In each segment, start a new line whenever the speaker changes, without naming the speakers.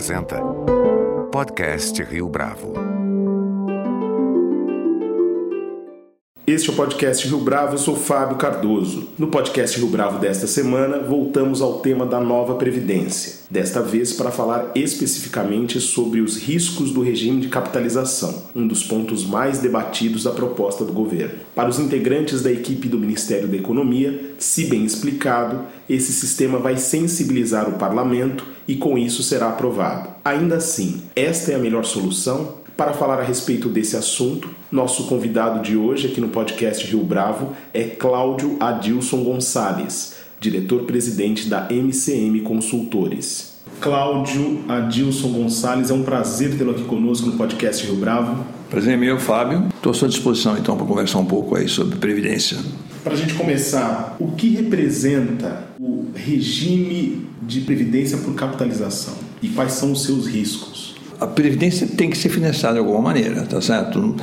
apresenta Podcast Rio Bravo.
Este é o podcast Rio Bravo, eu sou Fábio Cardoso. No podcast Rio Bravo desta semana, voltamos ao tema da nova Previdência. Desta vez para falar especificamente sobre os riscos do regime de capitalização, um dos pontos mais debatidos da proposta do governo. Para os integrantes da equipe do Ministério da Economia, se bem explicado, esse sistema vai sensibilizar o parlamento e com isso será aprovado. Ainda assim, esta é a melhor solução? Para falar a respeito desse assunto, nosso convidado de hoje aqui no podcast Rio Bravo é Cláudio Adilson Gonçalves, diretor-presidente da MCM Consultores. Cláudio Adilson Gonçalves, é um prazer tê-lo aqui conosco no podcast Rio Bravo.
Prazer é meu, Fábio. Estou à sua disposição então para conversar um pouco aí sobre previdência.
Para a gente começar, o que representa o regime de previdência por capitalização e quais são os seus riscos?
A previdência tem que ser financiada de alguma maneira, tá certo?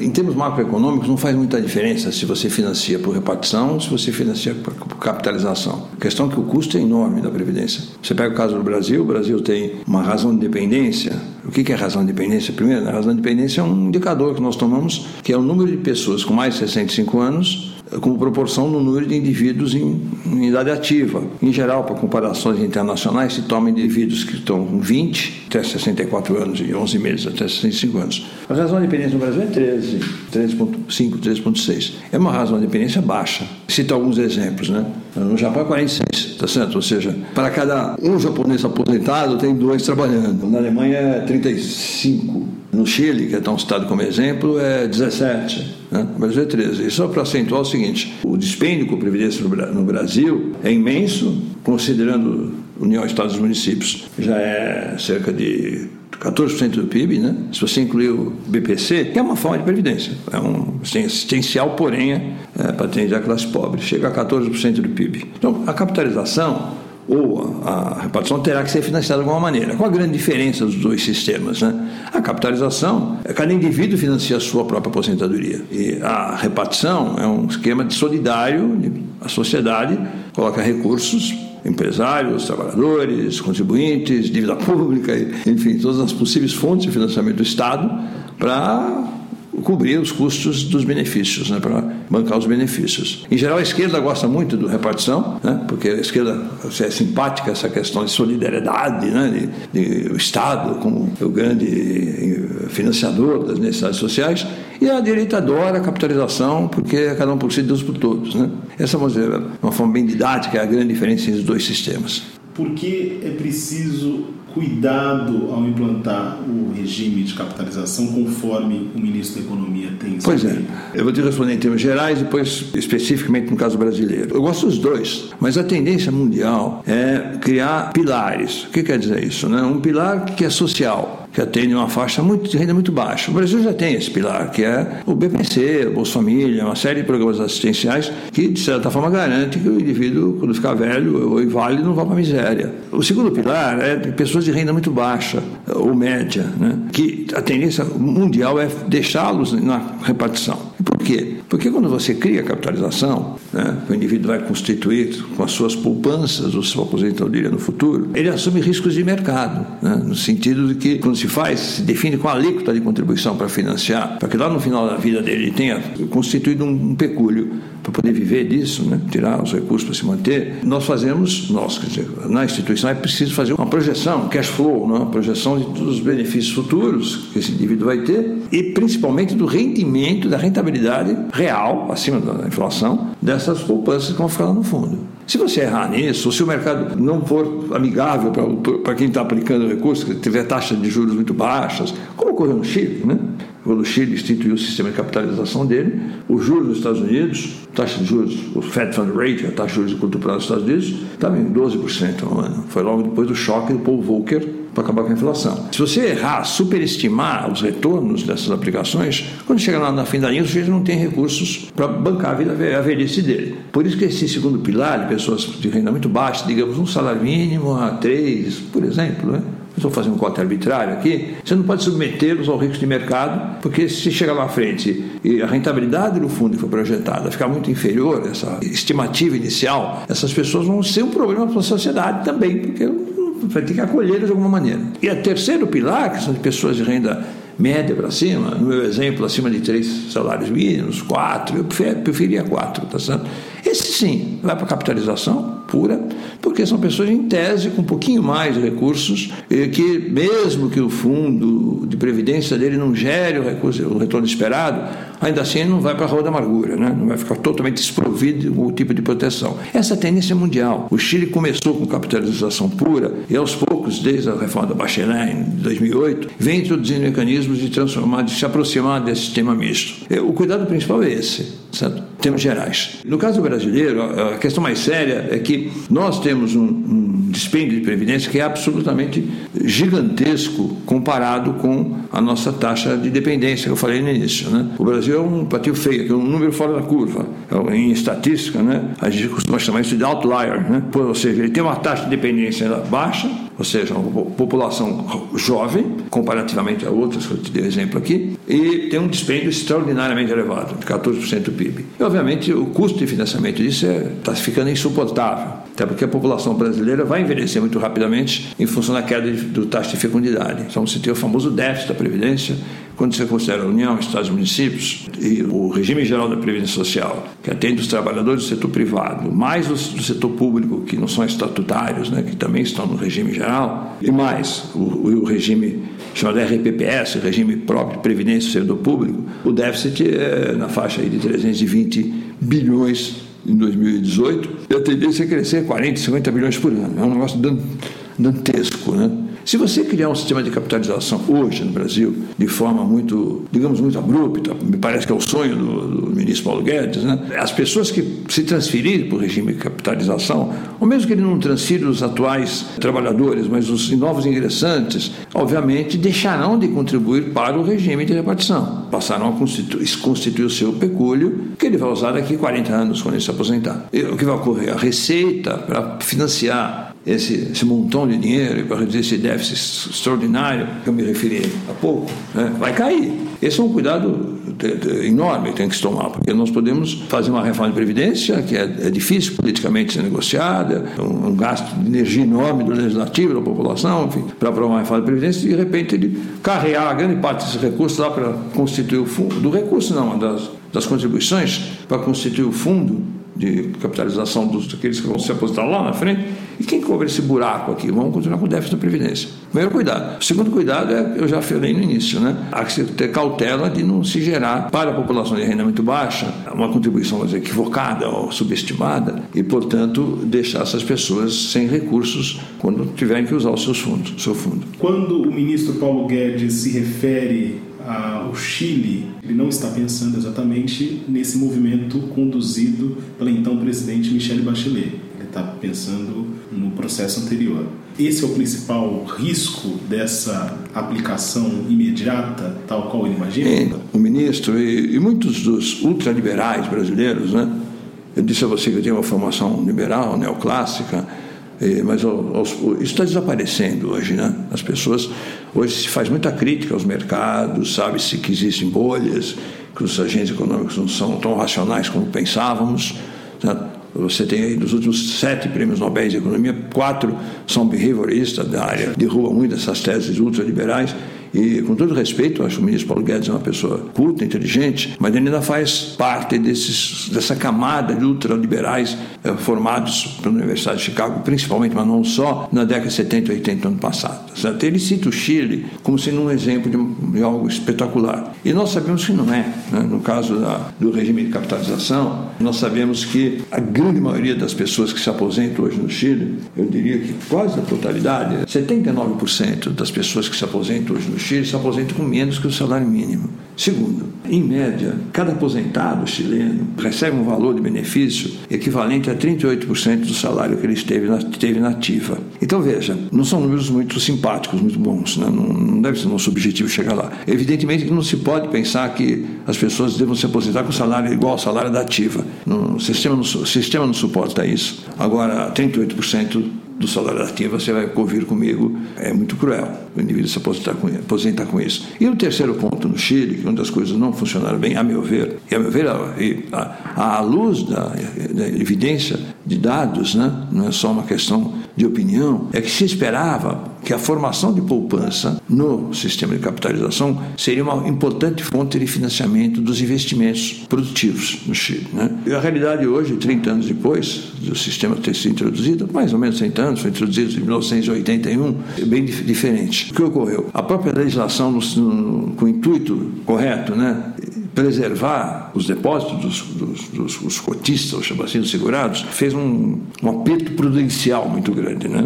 Em termos macroeconômicos, não faz muita diferença se você financia por repartição ou se você financia por capitalização. A questão é que o custo é enorme da Previdência. Você pega o caso do Brasil, o Brasil tem uma razão de dependência. O que é razão de dependência? Primeiro, a razão de dependência é um indicador que nós tomamos, que é o número de pessoas com mais de 65 anos como proporção no número de indivíduos em, em, idade ativa. Em geral, para comparações internacionais, se toma indivíduos que estão com 20 até 64 anos e 11 meses até 65 anos. A razão de dependência no Brasil é 13, 13,5, 13,6. É uma razão de dependência baixa. Cito alguns exemplos, né? No Japão é 46, tá certo? Ou seja, para cada um japonês aposentado, tem dois trabalhando. Na Alemanha é 35. No Chile, que é tão citado como exemplo, é 17. Né? No Brasil é 13. E só para acentuar o seguinte: o dispêndio com Previdência no Brasil é imenso, considerando União, Estados e Municípios. Já é cerca de 14% do PIB, né? se você incluir o BPC, que é uma forma de previdência, é um assistencial, porém, é para atender a classe pobre, chega a 14% do PIB. Então, a capitalização ou a repartição terá que ser financiada de alguma maneira. Qual a grande diferença dos dois sistemas? Né? A capitalização, cada indivíduo financia a sua própria aposentadoria. E a repartição é um esquema de solidário, a sociedade coloca recursos empresários, trabalhadores, contribuintes, dívida pública, enfim, todas as possíveis fontes de financiamento do Estado para cobrir os custos dos benefícios, né, para bancar os benefícios. Em geral, a esquerda gosta muito do repartição, né, porque a esquerda é simpática essa questão de solidariedade, né, de, de, o Estado como o grande eh, financiador das necessidades sociais, e a direita adora a capitalização porque é cada um por si, Deus por todos. Né? Essa é uma forma bem didática, é a grande diferença entre os dois sistemas.
Por que é preciso cuidado ao implantar o regime de capitalização conforme o ministro da Economia tem
Pois é, eu vou te responder em termos gerais e depois especificamente no caso brasileiro. Eu gosto dos dois, mas a tendência mundial é criar pilares. O que quer dizer isso? Né? Um pilar que é social, que atende uma faixa muito, de renda muito baixa. O Brasil já tem esse pilar, que é o BPC, o Bolsa Família, uma série de programas assistenciais que, de certa forma, garante que o indivíduo, quando ficar velho ou inválido, não vá para a miséria. O segundo pilar é pessoas de renda muito baixa ou média, né? que a tendência mundial é deixá-los na repartição. Quê? Porque quando você cria a capitalização, né, o indivíduo vai constituir com as suas poupanças o seu aposentadoria no futuro, ele assume riscos de mercado, né, no sentido de que quando se faz, se define a alíquota de contribuição para financiar, para que lá no final da vida dele ele tenha constituído um, um pecúlio para poder viver disso, né, tirar os recursos para se manter, nós fazemos, nós, quer dizer, na instituição é preciso fazer uma projeção, cash flow, né, uma projeção de todos os benefícios futuros que esse indivíduo vai ter e principalmente do rendimento, da rentabilidade real, acima da inflação, dessas poupanças que vão ficar lá no fundo. Se você errar nisso, ou se o mercado não for amigável para quem está aplicando recursos, que tiver taxas de juros muito baixas, como ocorreu no Chile, né? Quando o Chile instituiu o sistema de capitalização dele, os juros nos Estados Unidos, taxa de juros, o Fed Fund Rate, a taxa de juros de curto prazo dos Estados Unidos, estava em 12% ao ano. Foi logo depois do choque do Paul Volcker para acabar com a inflação. Se você errar, superestimar os retornos dessas aplicações, quando chega lá na fim da linha, o sujeito não tem recursos para bancar a, vida, a velhice dele. Por isso que esse segundo pilar, de pessoas de renda muito baixa, digamos um salário mínimo a três, por exemplo, né? Estou fazendo um cota arbitrário aqui, você não pode submetê-los ao risco de mercado, porque se chegar lá à frente e a rentabilidade do fundo que foi projetada ficar muito inferior, essa estimativa inicial, essas pessoas vão ser um problema para a sociedade também, porque vai ter que acolhê-los de alguma maneira. E o terceiro pilar, que são de pessoas de renda média para cima, no meu exemplo, acima de três salários mínimos, quatro, eu preferia quatro, tá certo? Esse sim, vai para capitalização pura, porque são pessoas em tese com um pouquinho mais de recursos, que mesmo que o fundo de previdência dele não gere o, recurso, o retorno esperado, ainda assim ele não vai para a rua da amargura, né? não vai ficar totalmente desprovido com o tipo de proteção. Essa tendência é mundial. O Chile começou com capitalização pura e aos poucos, desde a reforma da Bachelet em 2008, vem introduzindo mecanismos de transformar, de se aproximar desse sistema misto. O cuidado principal é esse, certo? Em termos gerais. No caso brasileiro, a questão mais séria é que nós temos um, um dispêndio de previdência que é absolutamente gigantesco comparado com a nossa taxa de dependência que eu falei no início. Né? O Brasil é um patinho feio, é um número fora da curva. É em estatística, né? a gente costuma chamar isso de outlier. Né? Ou seja, ele tem uma taxa de dependência baixa, ou seja, uma população jovem, comparativamente a outras que eu te dei exemplo aqui, e tem um dispêndio extraordinariamente elevado, de 14% do PIB. E, obviamente, o custo de financiamento disso está é, ficando insuportável, até porque a população brasileira vai envelhecer muito rapidamente em função da queda de, do taxa de fecundidade. Então, você tem o famoso déficit da Previdência, quando você considera a União, Estados e municípios e o regime geral da Previdência Social, que atende os trabalhadores do setor privado, mais os do setor público, que não são estatutários, né, que também estão no regime geral, e mais o, o regime chamado RPPS, regime próprio de previdência do setor público, o déficit é na faixa de 320 bilhões em 2018, e a tendência é crescer 40, 50 bilhões por ano. É um negócio dantesco, né? Se você criar um sistema de capitalização hoje no Brasil de forma muito, digamos, muito abrupta, me parece que é o sonho do, do ministro Paulo Guedes, né? as pessoas que se transferirem para o regime de capitalização, ou mesmo que ele não transfira os atuais trabalhadores, mas os novos ingressantes, obviamente deixarão de contribuir para o regime de repartição. Passarão a constituir, constituir o seu pecúlio, que ele vai usar daqui a 40 anos quando ele se aposentar. E o que vai ocorrer? A receita para financiar esse, esse montão de dinheiro para reduzir esse déficit extraordinário que eu me referi há pouco, né, vai cair. Esse é um cuidado enorme que tem que se tomar, porque nós podemos fazer uma reforma de previdência que é, é difícil politicamente ser negociada, um, um, gasto de energia enorme do legislativo, da população, enfim, para aprovar uma reforma de previdência e de repente ele carregar grande parte desses recursos lá para constituir o fundo, do recurso não, das, das contribuições para constituir o fundo de capitalização dos daqueles que vão se aposentar lá na frente. E quem cobre esse buraco aqui? Vamos continuar com o déficit da Previdência. Primeiro cuidado. O segundo cuidado é, eu já falei no início, né? Há que ter cautela de não se gerar para a população de renda muito baixa uma contribuição dizer, equivocada ou subestimada e, portanto, deixar essas pessoas sem recursos quando tiverem que usar os seus fundos, seu fundo.
Quando o ministro Paulo Guedes se refere ao Chile, ele não está pensando exatamente nesse movimento conduzido pela então presidente Michelle Bachelet. Ele está pensando no processo anterior. Esse é o principal risco dessa aplicação imediata, tal qual ele imagina? É,
o ministro e, e muitos dos ultraliberais brasileiros, né? Eu disse a você que eu tenho uma formação liberal, neoclássica, mas isso está desaparecendo hoje, né? As pessoas hoje se faz muita crítica aos mercados, sabe-se que existem bolhas, que os agentes econômicos não são tão racionais como pensávamos. Né? Você tem aí dos últimos sete prêmios Nobel de Economia, quatro são behavioristas da área, derrubam muito essas teses ultraliberais. E, com todo respeito, acho que o ministro Paulo Guedes é uma pessoa culta, inteligente, mas ele ainda faz parte desses, dessa camada de ultraliberais eh, formados pela Universidade de Chicago, principalmente, mas não só, na década de 70 e 80 do ano passado. Certo? Ele cita o Chile como sendo um exemplo de, de algo espetacular. E nós sabemos que não é. Né? No caso da, do regime de capitalização, nós sabemos que a grande maioria das pessoas que se aposentam hoje no Chile, eu diria que quase a totalidade, 79% das pessoas que se aposentam hoje no Chile se aposentam com menos que o salário mínimo. Segundo, em média, cada aposentado chileno recebe um valor de benefício equivalente a 38% do salário que ele esteve na, teve na ativa. Então veja, não são números muito simpáticos, muito bons, né? não, não deve ser nosso objetivo chegar lá. Evidentemente que não se pode pensar que as pessoas devam se aposentar com salário igual ao salário da ativa. o, sistema não, sistema não suporta isso. Agora, 38% do salário ativo, você vai ouvir comigo, é muito cruel o indivíduo se aposentar com, aposentar com isso. E o terceiro ponto no Chile, que uma das coisas não funcionaram bem, a meu ver, e a meu ver, à luz da, da evidência de dados, né? não é só uma questão de opinião, é que se esperava que a formação de poupança no sistema de capitalização seria uma importante fonte de financiamento dos investimentos produtivos no Chile. Né? E a realidade hoje, 30 anos depois do sistema ter sido introduzido, mais ou menos 30 anos, foi introduzido em 1981, é bem diferente. O que ocorreu? A própria legislação, no, no, com o intuito correto, né, preservar os depósitos dos, dos, dos, dos cotistas, chama assim, dos segurados, fez um, um aperto prudencial muito grande. Né?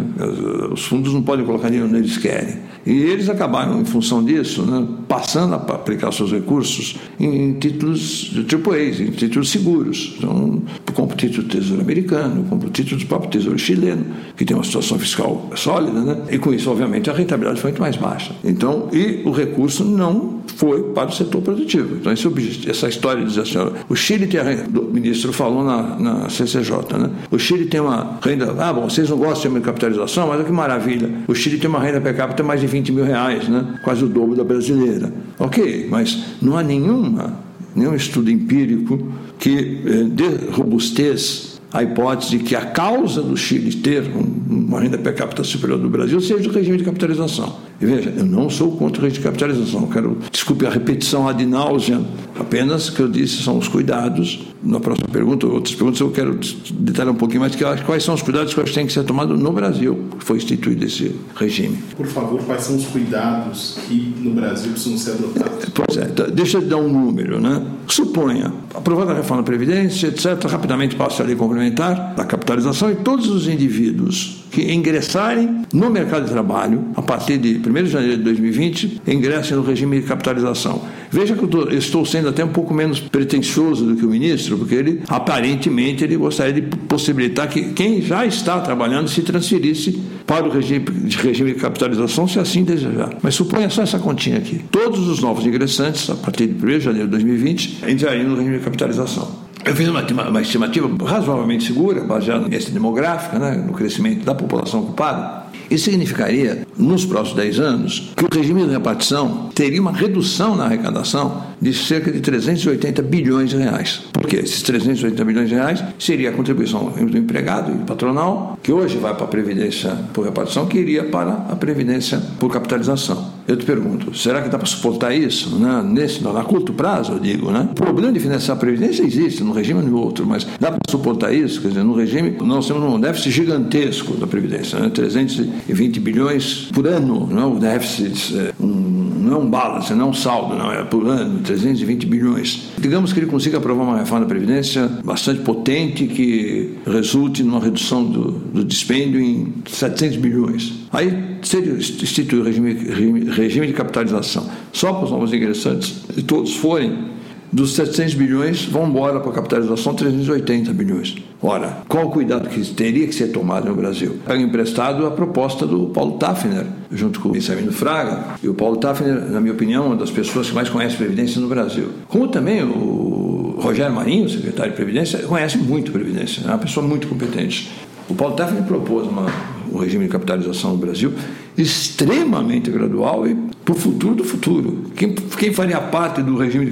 Os fundos não podem colocar dinheiro onde eles querem. E eles acabaram, em função disso, né, passando a aplicar seus recursos em, títulos de AAA, em títulos seguros. Então, compra o título do Tesouro Americano, compra o título do próprio Tesouro Chileno, que tem uma situação fiscal sólida, né? e com isso, obviamente, a rentabilidade foi muito mais baixa. Então, e o recurso não foi para o setor produtivo. Então, esse, essa história de dizer assim, o Chile tem a renda, o ministro falou na, na CCJ, né? o Chile tem uma renda, ah, bom, vocês não gostam de capitalização, mas olha que maravilha, o Chile tem uma renda per capita mais de 20 mil reais, né? quase o dobro da brasileira. Ok, mas não há nenhuma, nenhum estudo empírico que eh, dê robustez à hipótese de que a causa do Chile ter uma renda per capita superior do Brasil seja o regime de capitalização. E veja, eu não sou contra o regime de capitalização, quero, desculpe a repetição ad náusea, apenas que eu disse são os cuidados. Na próxima pergunta, outras perguntas, eu quero detalhar um pouquinho mais que quais são os cuidados que eu acho que têm que ser tomados no Brasil, que foi instituído esse regime.
Por favor, quais são os cuidados que no Brasil precisam ser adotados?
Pois é, então, deixa eu dar um número, né? Suponha, aprovada a reforma da Previdência, etc., rapidamente passa a lei complementar da capitalização e todos os indivíduos que ingressarem no mercado de trabalho a partir de 1 de janeiro de 2020 ingressem no regime de capitalização. Veja que eu estou sendo até um pouco menos pretensioso do que o ministro, porque ele aparentemente ele gostaria de possibilitar que quem já está trabalhando se transferisse para o regime de, regime de capitalização, se assim desejar. Mas suponha só essa continha aqui. Todos os novos ingressantes, a partir de 1 de janeiro de 2020, entrariam no regime de capitalização. Eu fiz uma, uma, estimativa razoavelmente segura, baseada em demográfica, né, no crescimento da população ocupada. Isso significaria, nos próximos 10 anos, que o regime de repartição teria uma redução na arrecadação de cerca de 380 bilhões de reais. Porque esses 380 bilhões de reais seria a contribuição do empregado e patronal, que hoje vai para a Previdência por repartição, que iria para a Previdência por capitalização. Eu te pergunto, será que dá para suportar isso? Né? Nesse, na curto prazo, eu digo, né? O problema de financiar a Previdência existe, num regime ou no outro, mas dá para suportar isso? Quer dizer, no regime, nós temos um déficit gigantesco da Previdência, né? 320 bilhões por ano, não é um déficit, é um, não é um balance, não é um saldo, não é por ano, 320 bilhões. Digamos que ele consiga aprovar uma reforma da Previdência bastante potente que resulte numa redução do, do dispêndio em 700 bilhões. Aí, se ele instituir o regime, regime, regime de capitalização só para os novos ingressantes, e todos forem, dos 700 bilhões vão embora para a capitalização 380 bilhões. Ora, qual o cuidado que teria que ser tomado no Brasil? Pega emprestado a proposta do Paulo Tafner, junto com o Benjamin Fraga. E o Paulo Tafner, na minha opinião, é uma das pessoas que mais conhece Previdência no Brasil. Como também o Rogério Marinho, secretário de Previdência, conhece muito Previdência, é uma pessoa muito competente. O Paulo Tafner propôs uma, um regime de capitalização no Brasil extremamente gradual e para o futuro do futuro. Quem, quem faria parte do regime de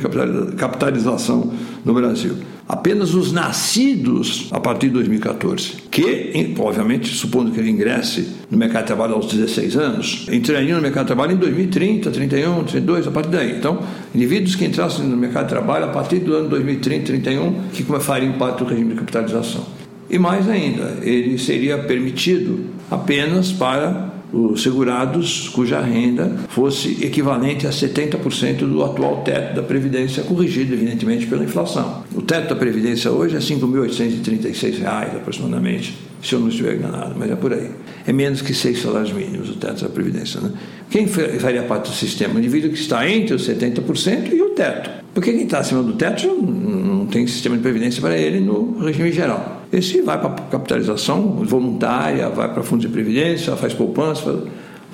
capitalização no Brasil? Apenas os nascidos a partir de 2014, que, obviamente, supondo que ele ingresse no mercado de trabalho aos 16 anos, entrariam no mercado de trabalho em 2030, 31, 32, a partir daí. Então, indivíduos que entrassem no mercado de trabalho a partir do ano 2030, 31, que fariam parte do regime de capitalização. E mais ainda, ele seria permitido apenas para os segurados cuja renda fosse equivalente a 70% do atual teto da Previdência, corrigido, evidentemente, pela inflação. O teto da Previdência hoje é R$ 5.836 aproximadamente, se eu não estiver enganado, mas é por aí. É menos que seis salários mínimos o teto da Previdência. Né? Quem faria parte do sistema? O indivíduo que está entre os 70% e o teto. Porque quem está acima do teto não tem sistema de previdência para ele no regime geral. Esse vai para capitalização voluntária, vai para fundo de previdência, faz poupança, faz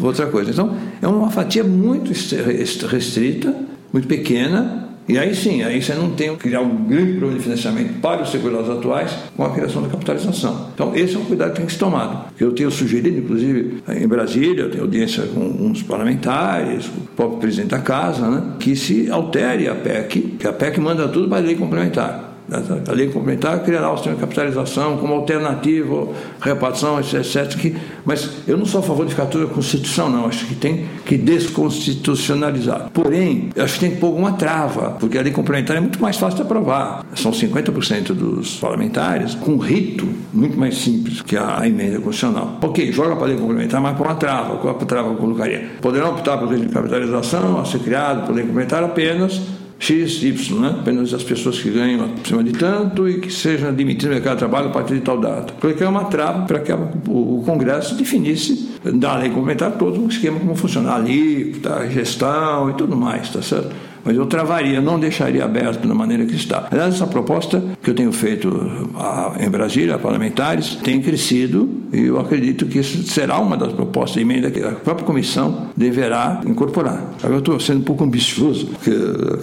outra coisa. Então, é uma fatia muito restrita, muito pequena, e aí sim, aí você não tem que criar um grande problema de financiamento para os segurados atuais com a criação da capitalização. Então, esse é um cuidado que tem que ser tomado. Eu tenho sugerido, inclusive, em Brasília, eu tenho audiência com uns parlamentares, o próprio presidente da casa, né, que se altere a PEC, que a PEC manda tudo para a lei complementar. A lei complementar criará o sistema de capitalização como alternativa, repartição, etc. Que, mas eu não sou a favor de ficar tudo a Constituição, não. Acho que tem que desconstitucionalizar. Porém, acho que tem que pôr uma trava, porque a lei complementar é muito mais fácil de aprovar. São 50% dos parlamentares com rito muito mais simples que a emenda constitucional. Ok, joga para a lei complementar, mas põe uma trava. Qual a trava eu colocaria? Poderão optar por lei de capitalização a ser criado por lei complementar apenas X, Y, né? apenas as pessoas que ganham acima de tanto e que sejam admitidas no mercado de trabalho a partir de tal data. Porque é uma trava para que o Congresso definisse, da lei complementar, todo um esquema como funcionar ali, tá, gestão e tudo mais, tá certo? Mas eu travaria, não deixaria aberto da maneira que está. Aliás, essa proposta que eu tenho feito em Brasília, a parlamentares, tem crescido e eu acredito que isso será uma das propostas de emenda que a própria comissão deverá incorporar. Agora eu estou sendo um pouco ambicioso, porque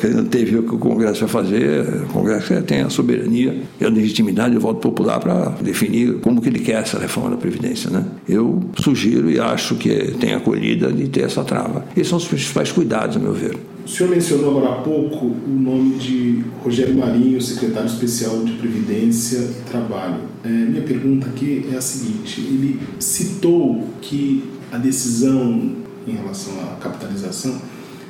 querendo ter o que o Congresso vai fazer, o Congresso tem a soberania e a legitimidade do voto popular para definir como que ele quer essa reforma da Previdência. Né? Eu sugiro e acho que tem acolhida de ter essa trava. Esses são os principais cuidados, a meu ver.
O senhor mencionou agora há pouco o nome de Rogério Marinho, secretário especial de Previdência e Trabalho. É, minha pergunta aqui é a seguinte: ele citou que a decisão em relação à capitalização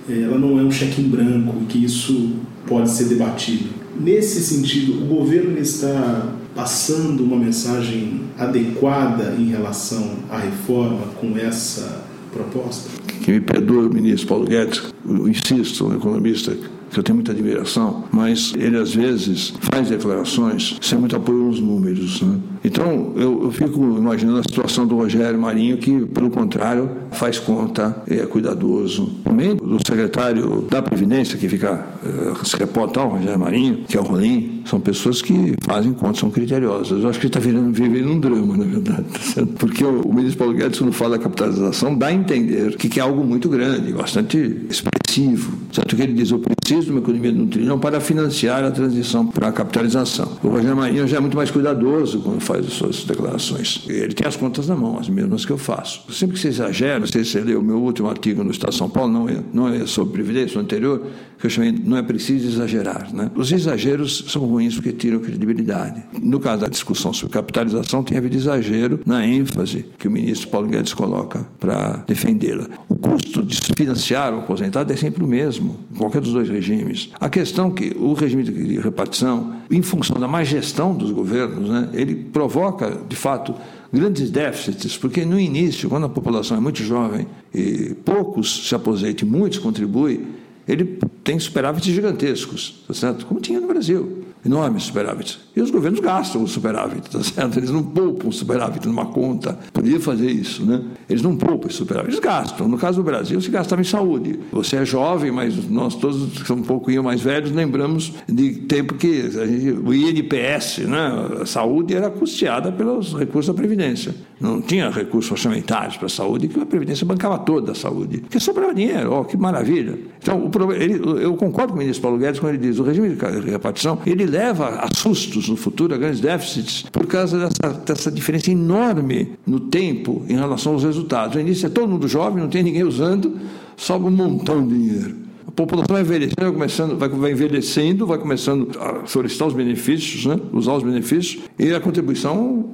é, ela não é um cheque em branco e que isso pode ser debatido. Nesse sentido, o governo está passando uma mensagem adequada em relação à reforma com essa proposta?
Que me perdoe o ministro Paulo Guedes, eu insisto, um economista que eu tenho muita admiração, mas ele às vezes faz declarações sem muito apoio nos números. Né? Então eu, eu, fico imaginando a situação do Rogério Marinho, que, pelo contrário, faz conta, é cuidadoso. Também do secretário da Previdência, que fica, uh, se reporta ao Rogério Marinho, que é o Rolim, são pessoas que fazem conta, são criteriosas. Eu acho que está vivendo um drama, na verdade. Tá Porque o, o ministro Paulo Guedes, quando fala da capitalização, dá a entender que, que é algo muito grande, bastante expressivo. Certo que ele diz, eu preciso de uma economia de um trilhão para financiar a transição para a capitalização. O Rogério Marinho já é muito mais cuidadoso quando faz as suas declarações. Ele tem as contas na mão, as mesmas que eu faço. Sempre que você exagera, não sei se você leu o meu último artigo no Estado de São Paulo, não é, não é sobre previdência, no anterior, que eu chamei não é preciso exagerar. Né? Os exageros são ruins porque tiram credibilidade. No caso da discussão sobre capitalização, tem havido exagero na ênfase que o ministro Paulo Guedes coloca para defendê-la. O custo de financiar o aposentado é sempre o mesmo, em qualquer dos dois regimes. A questão que o regime de repartição, em função da má gestão dos governos, né, ele provoca, de fato, grandes déficits, porque no início, quando a população é muito jovem e poucos se aposentam e muitos contribuem, ele tem superávites gigantescos, tá certo? como tinha no Brasil enormes superávites. E os governos gastam o superávit, tá certo? Eles não poupam o superávit numa conta. Podia fazer isso, né? Eles não poupam esse superávit, eles gastam. No caso do Brasil, se gastava em saúde. Você é jovem, mas nós todos que somos um pouquinho mais velhos lembramos de tempo que gente, o INPS, né? A saúde era custeada pelos recursos da Previdência. Não tinha recursos orçamentários para a saúde, que a Previdência bancava toda a saúde. Porque sobrava dinheiro, ó, que maravilha. Então, o, ele, eu concordo com o ministro Paulo Guedes quando ele diz o regime de repartição, ele leva a sustos no futuro, a grandes déficits, por causa dessa, dessa diferença enorme no tempo em relação aos resultados. No início é todo mundo jovem, não tem ninguém usando, sobra um montão de dinheiro população vai envelhecendo, vai, começando, vai, vai envelhecendo, vai começando a solicitar os benefícios, né? usar os benefícios, e a contribuição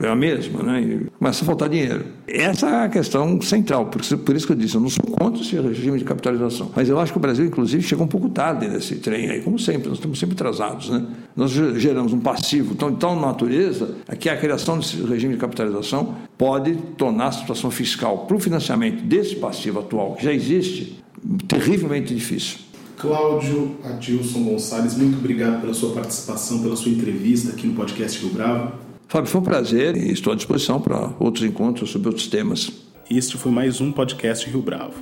é a mesma, né? E começa a faltar dinheiro. Essa é a questão central, por isso, por isso que eu disse, eu não sou contra esse regime de capitalização. Mas eu acho que o Brasil, inclusive, chegou um pouco tarde nesse trem aí, como sempre, nós estamos sempre atrasados. Né? Nós geramos um passivo tão, tão natureza que a criação desse regime de capitalização pode tornar a situação fiscal para o financiamento desse passivo atual, que já existe, terrivelmente difícil.
Cláudio Adilson Gonçalves, muito obrigado pela sua participação, pela sua entrevista aqui no podcast Rio Bravo.
Fábio, foi um prazer e estou à disposição para outros encontros sobre outros temas.
Este foi mais um podcast Rio Bravo,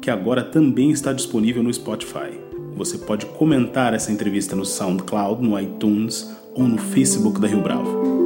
que agora também está disponível no Spotify. Você pode comentar essa entrevista no SoundCloud, no iTunes ou no Facebook da Rio Bravo.